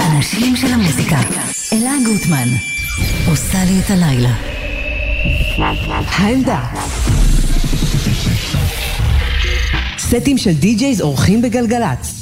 האנשים של המוזיקה. אלה גוטמן. עושה לי את הלילה. העמדה. סטים של די-ג'ייז אורחים בגלגלצ.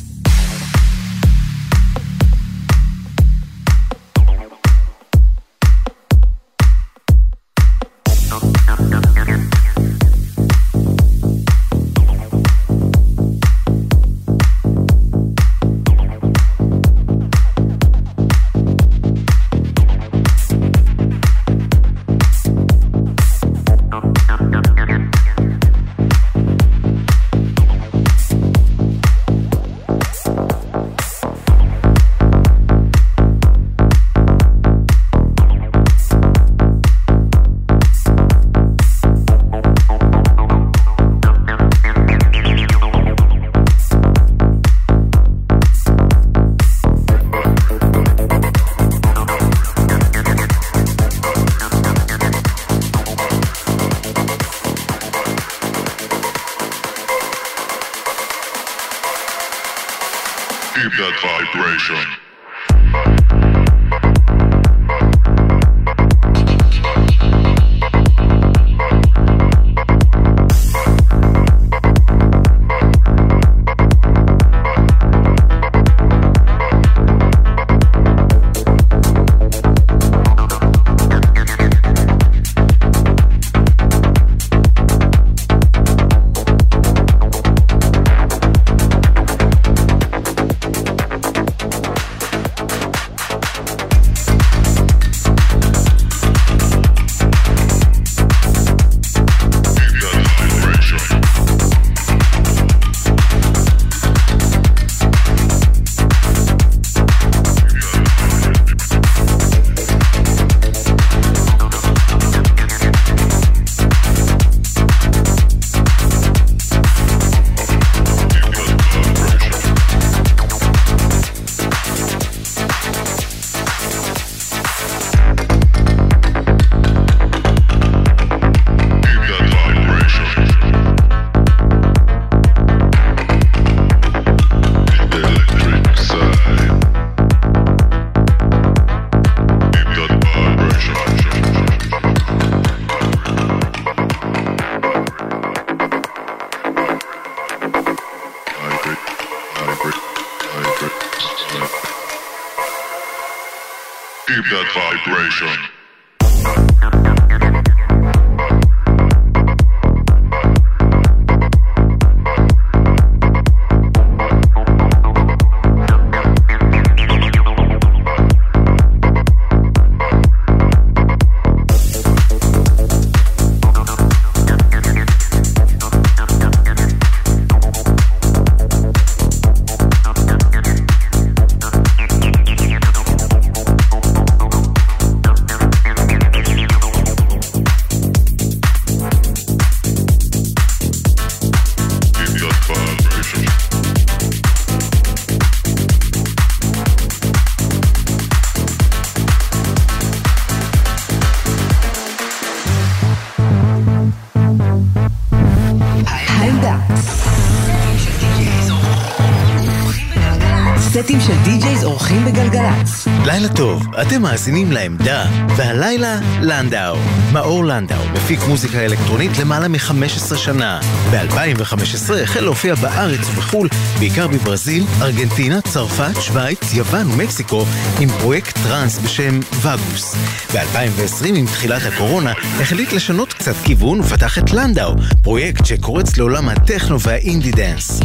אתם מאזינים לעמדה, והלילה לנדאו. מאור לנדאו מפיק מוזיקה אלקטרונית למעלה מ-15 שנה. ב-2015 החל להופיע בארץ ובחו"ל, בעיקר בברזיל, ארגנטינה, צרפת, שווייץ, יוון ומקסיקו, עם פרויקט טראנס בשם וגוס. ב-2020, עם תחילת הקורונה, החליט לשנות קצת כיוון ופתח את לנדאו, פרויקט שקורץ לעולם הטכנו וה indie dance.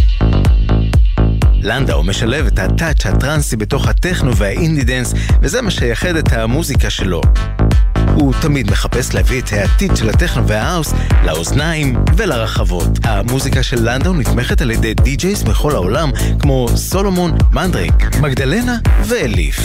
לנדאו משלב את ה touch הטרנסי בתוך הטכנו וה indie dance, וזה מה שיחד את המוזיקה שלו. הוא תמיד מחפש להביא את העתיד של הטכנו וההאוס לאוזניים ולרחבות. המוזיקה של לנדאו נתמכת על ידי DJs בכל העולם, כמו סולומון, מנדריק, מגדלנה ואליף.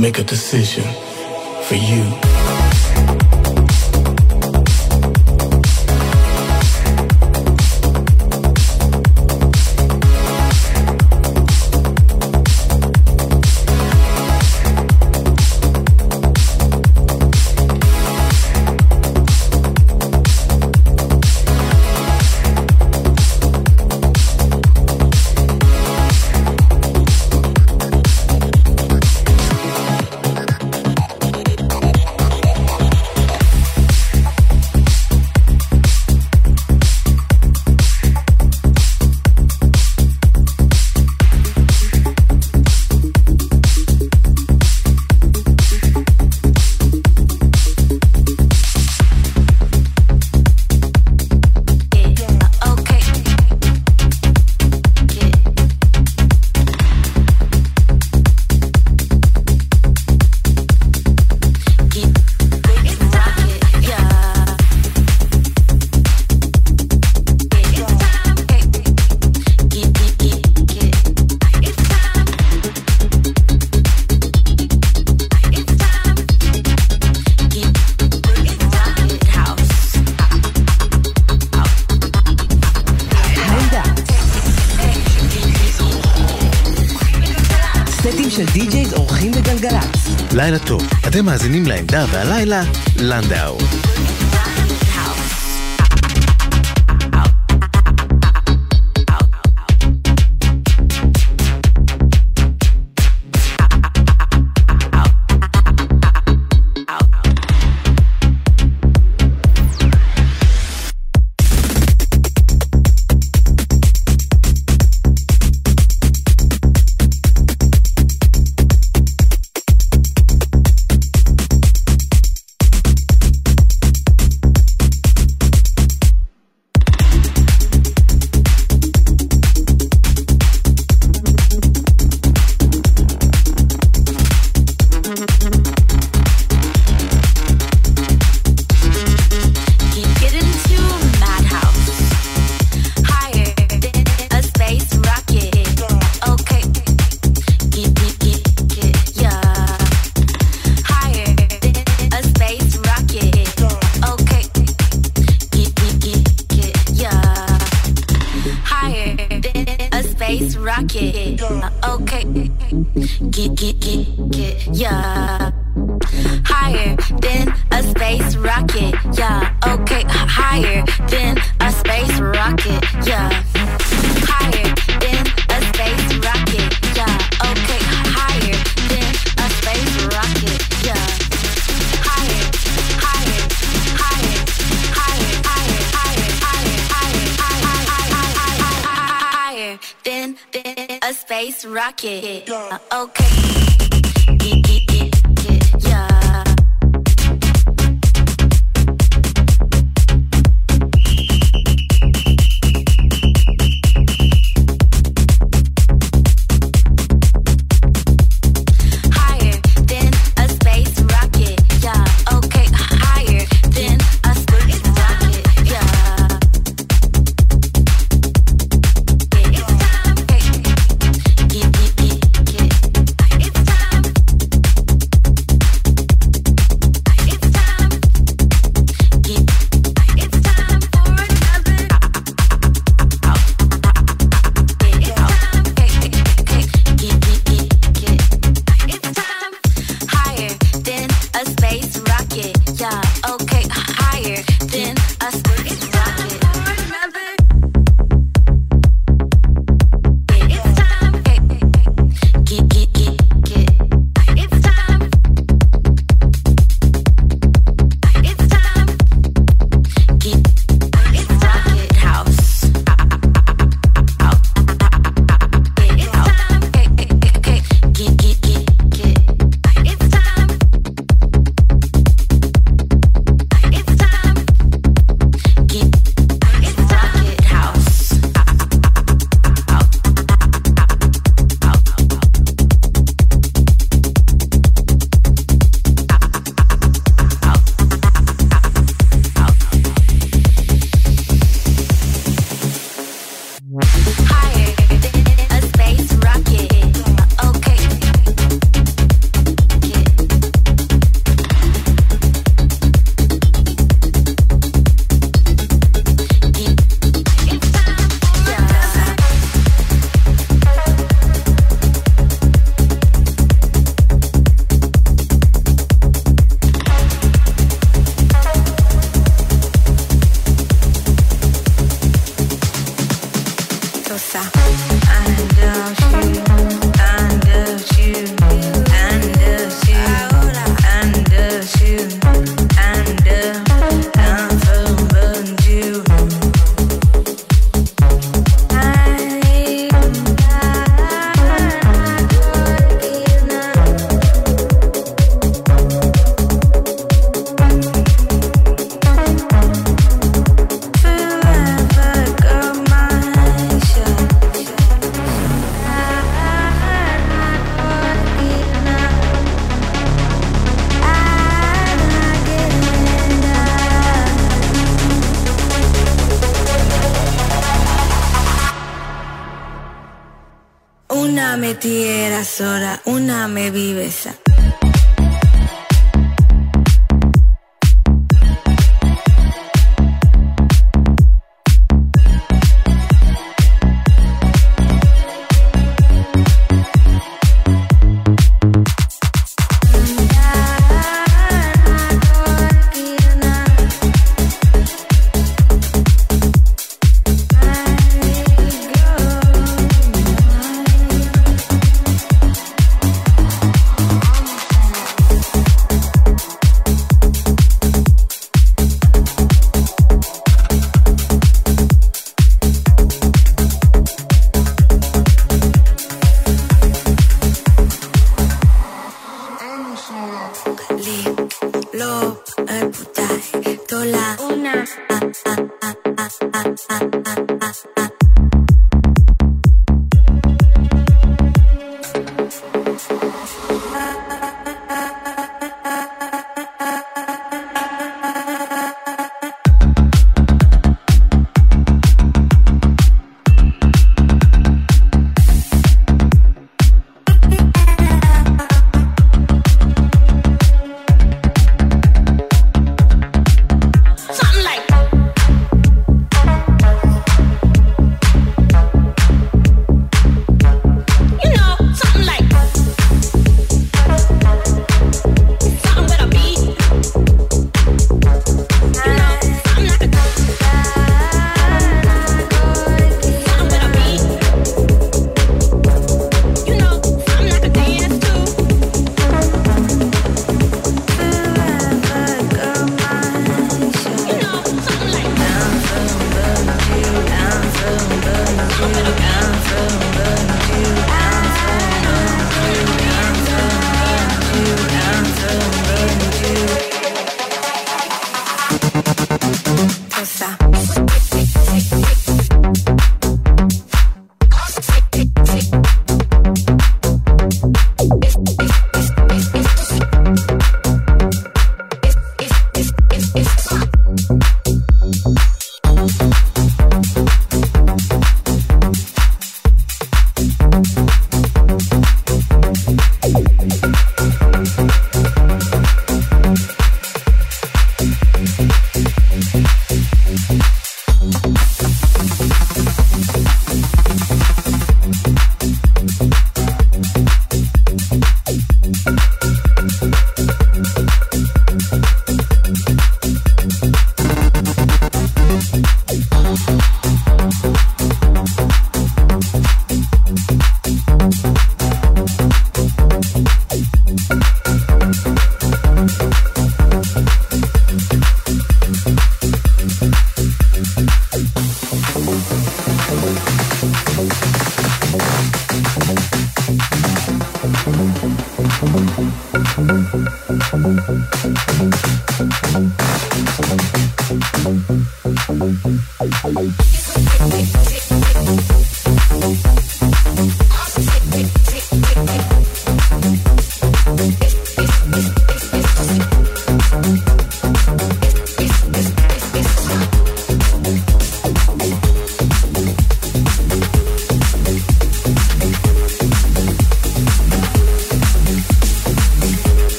Make a decision for you. אתם מאזינים לעמדה והלילה, לנדאו.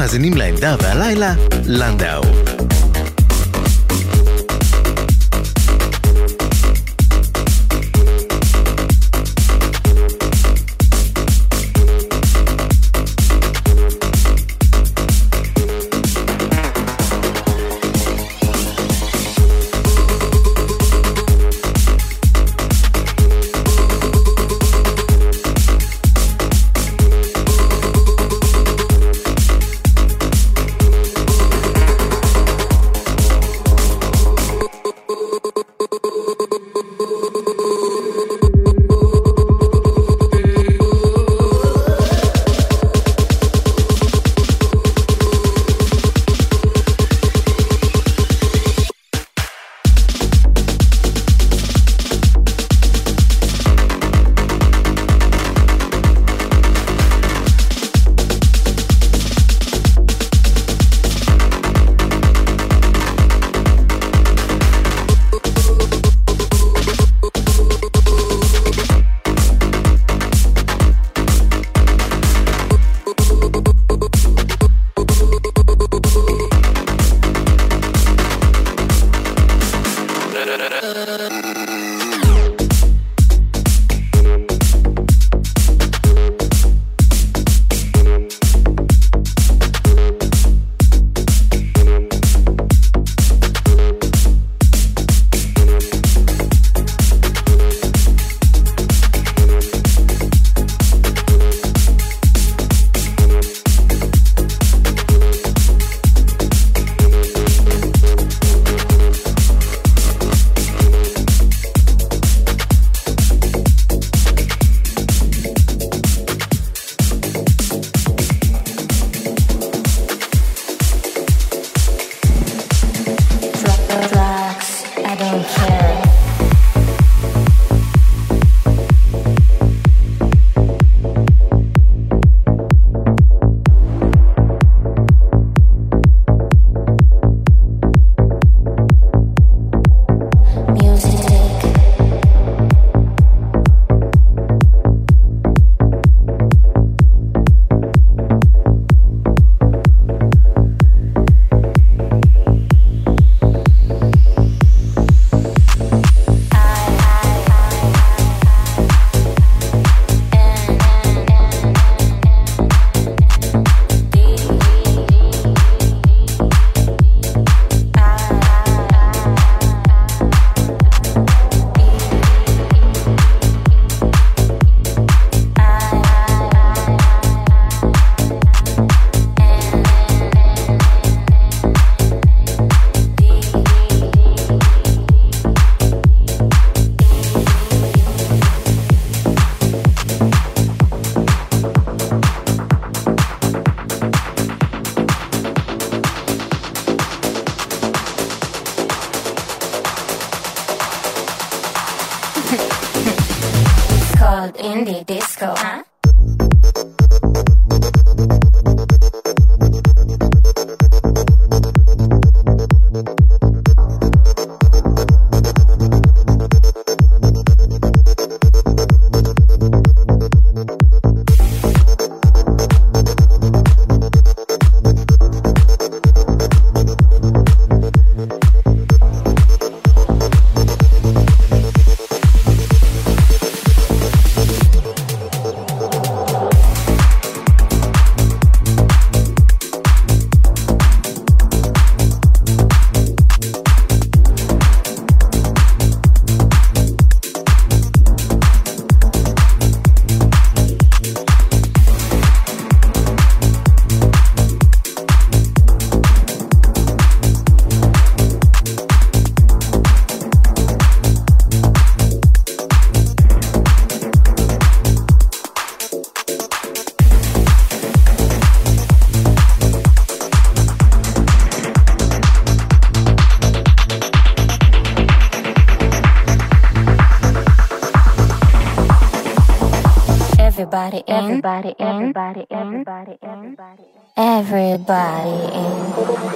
מאזינים לעמדה והלילה, לנדאו. Everybody in. Everybody in. Everybody in. Everybody in. Everybody in.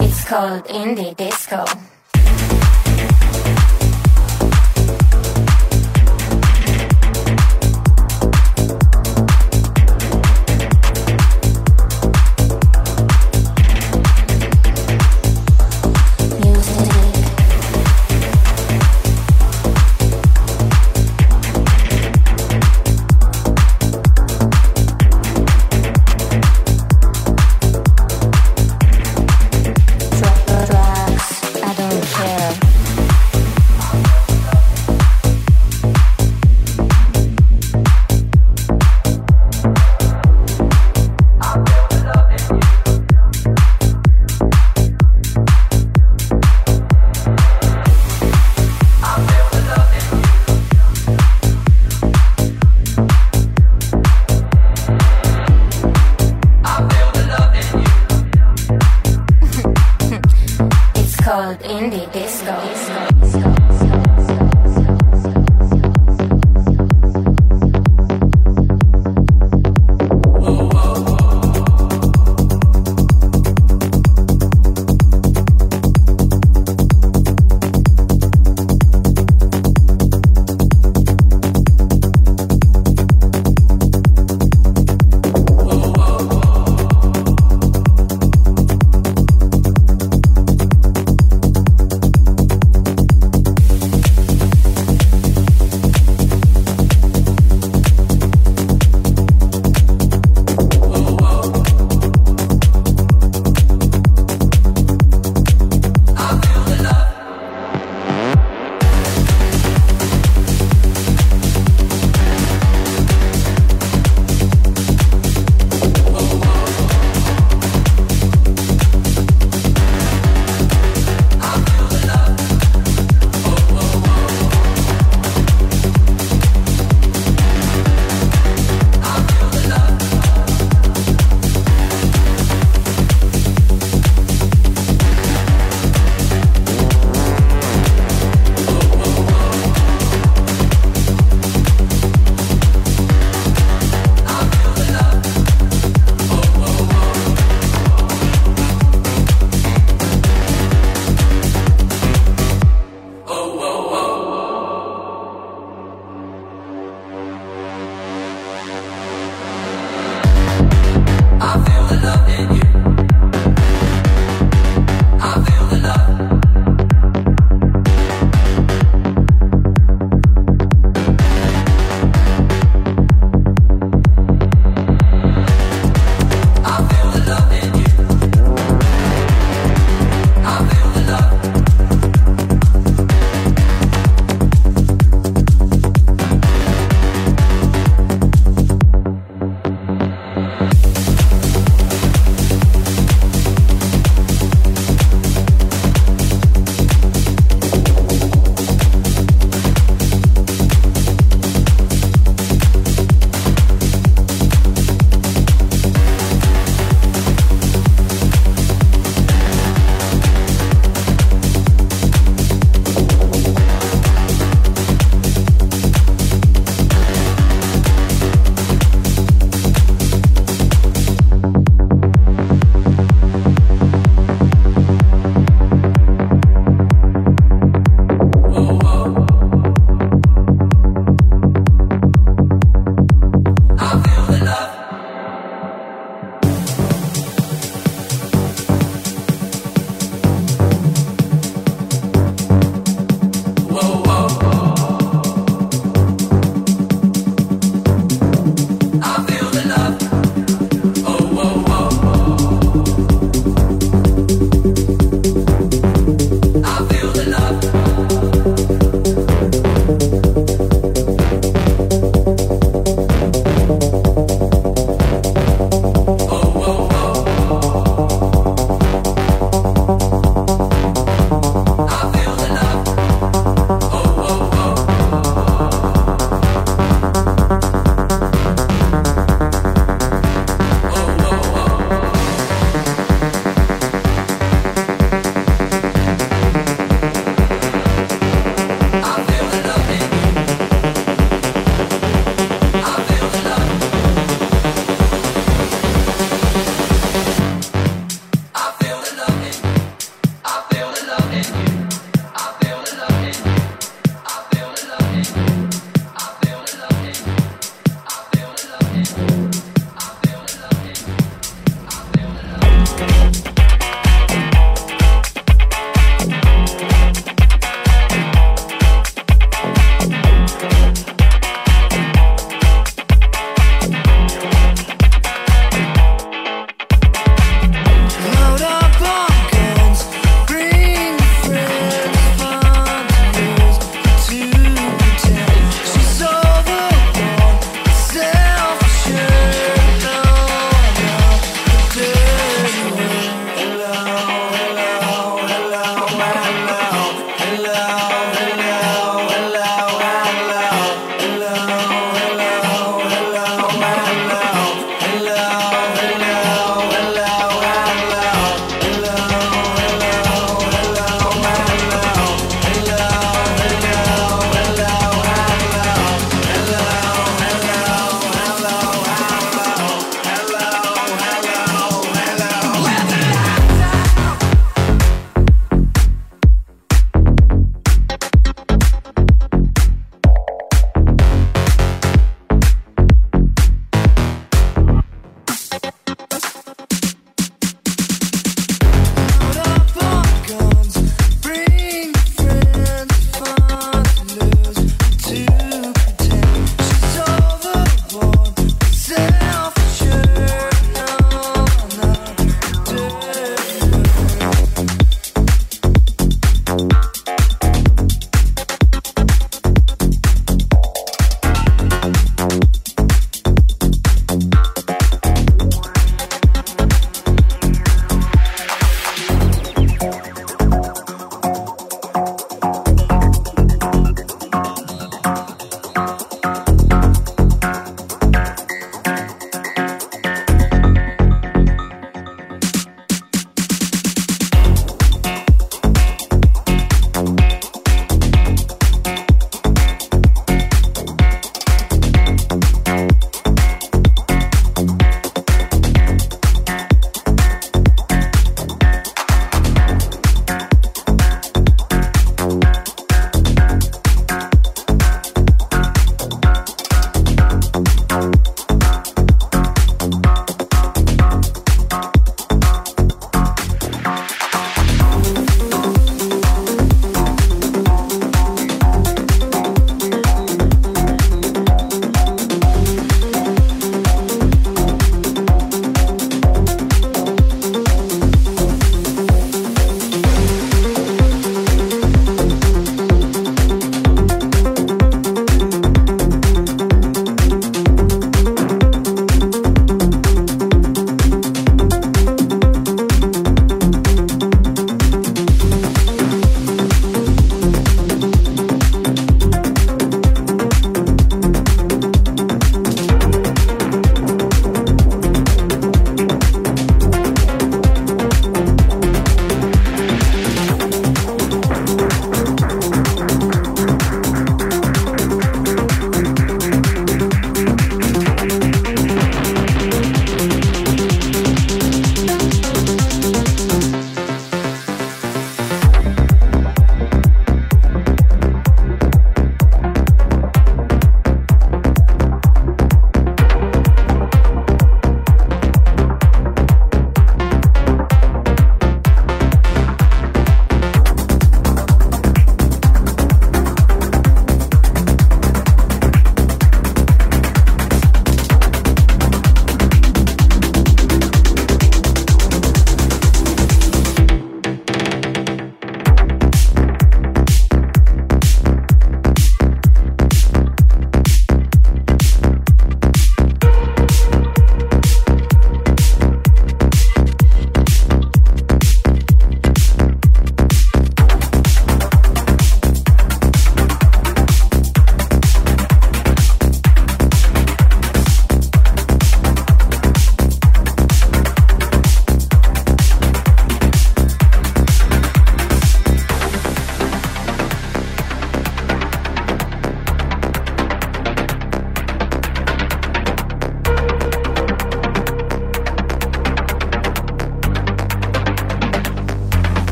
It's called indie disco.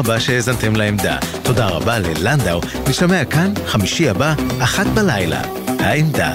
רבה שהאזנתם לעמדה. תודה רבה ללנדאו, נשמע כאן, חמישי הבא, אחת בלילה. העמדה.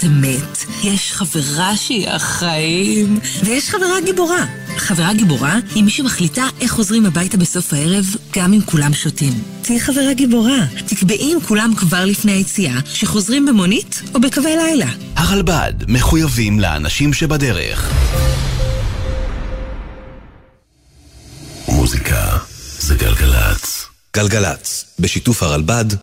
חברת אמת, יש חברה שהיא החיים, ויש חברה גיבורה. חברה גיבורה היא מי שמחליטה איך חוזרים הביתה בסוף הערב, גם אם כולם שותים. תהיי חברה גיבורה. תקבעי עם כולם כבר לפני היציאה, שחוזרים במונית או בקווי לילה. הרלב"ד מחויבים לאנשים שבדרך. מוזיקה זה גלגלצ. גלגלצ, בשיתוף הרלב"ד